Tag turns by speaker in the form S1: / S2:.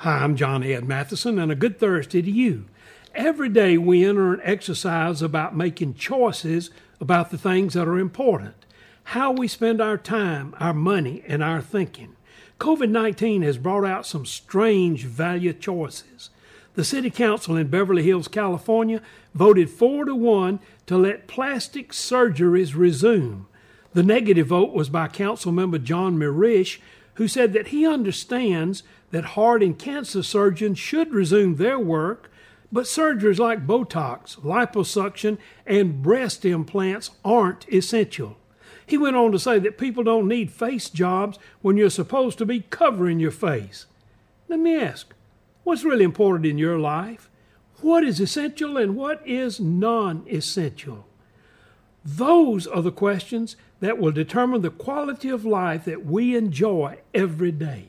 S1: Hi, I'm John Ed Mathison, and a good Thursday to you. Every day we enter an exercise about making choices about the things that are important, how we spend our time, our money, and our thinking. COVID 19 has brought out some strange value choices. The City Council in Beverly Hills, California voted 4 to 1 to let plastic surgeries resume. The negative vote was by Council Member John Mirisch, who said that he understands that heart and cancer surgeons should resume their work, but surgeries like Botox, liposuction, and breast implants aren't essential. He went on to say that people don't need face jobs when you're supposed to be covering your face. Let me ask, what's really important in your life? What is essential and what is non essential? Those are the questions that will determine the quality of life that we enjoy every day.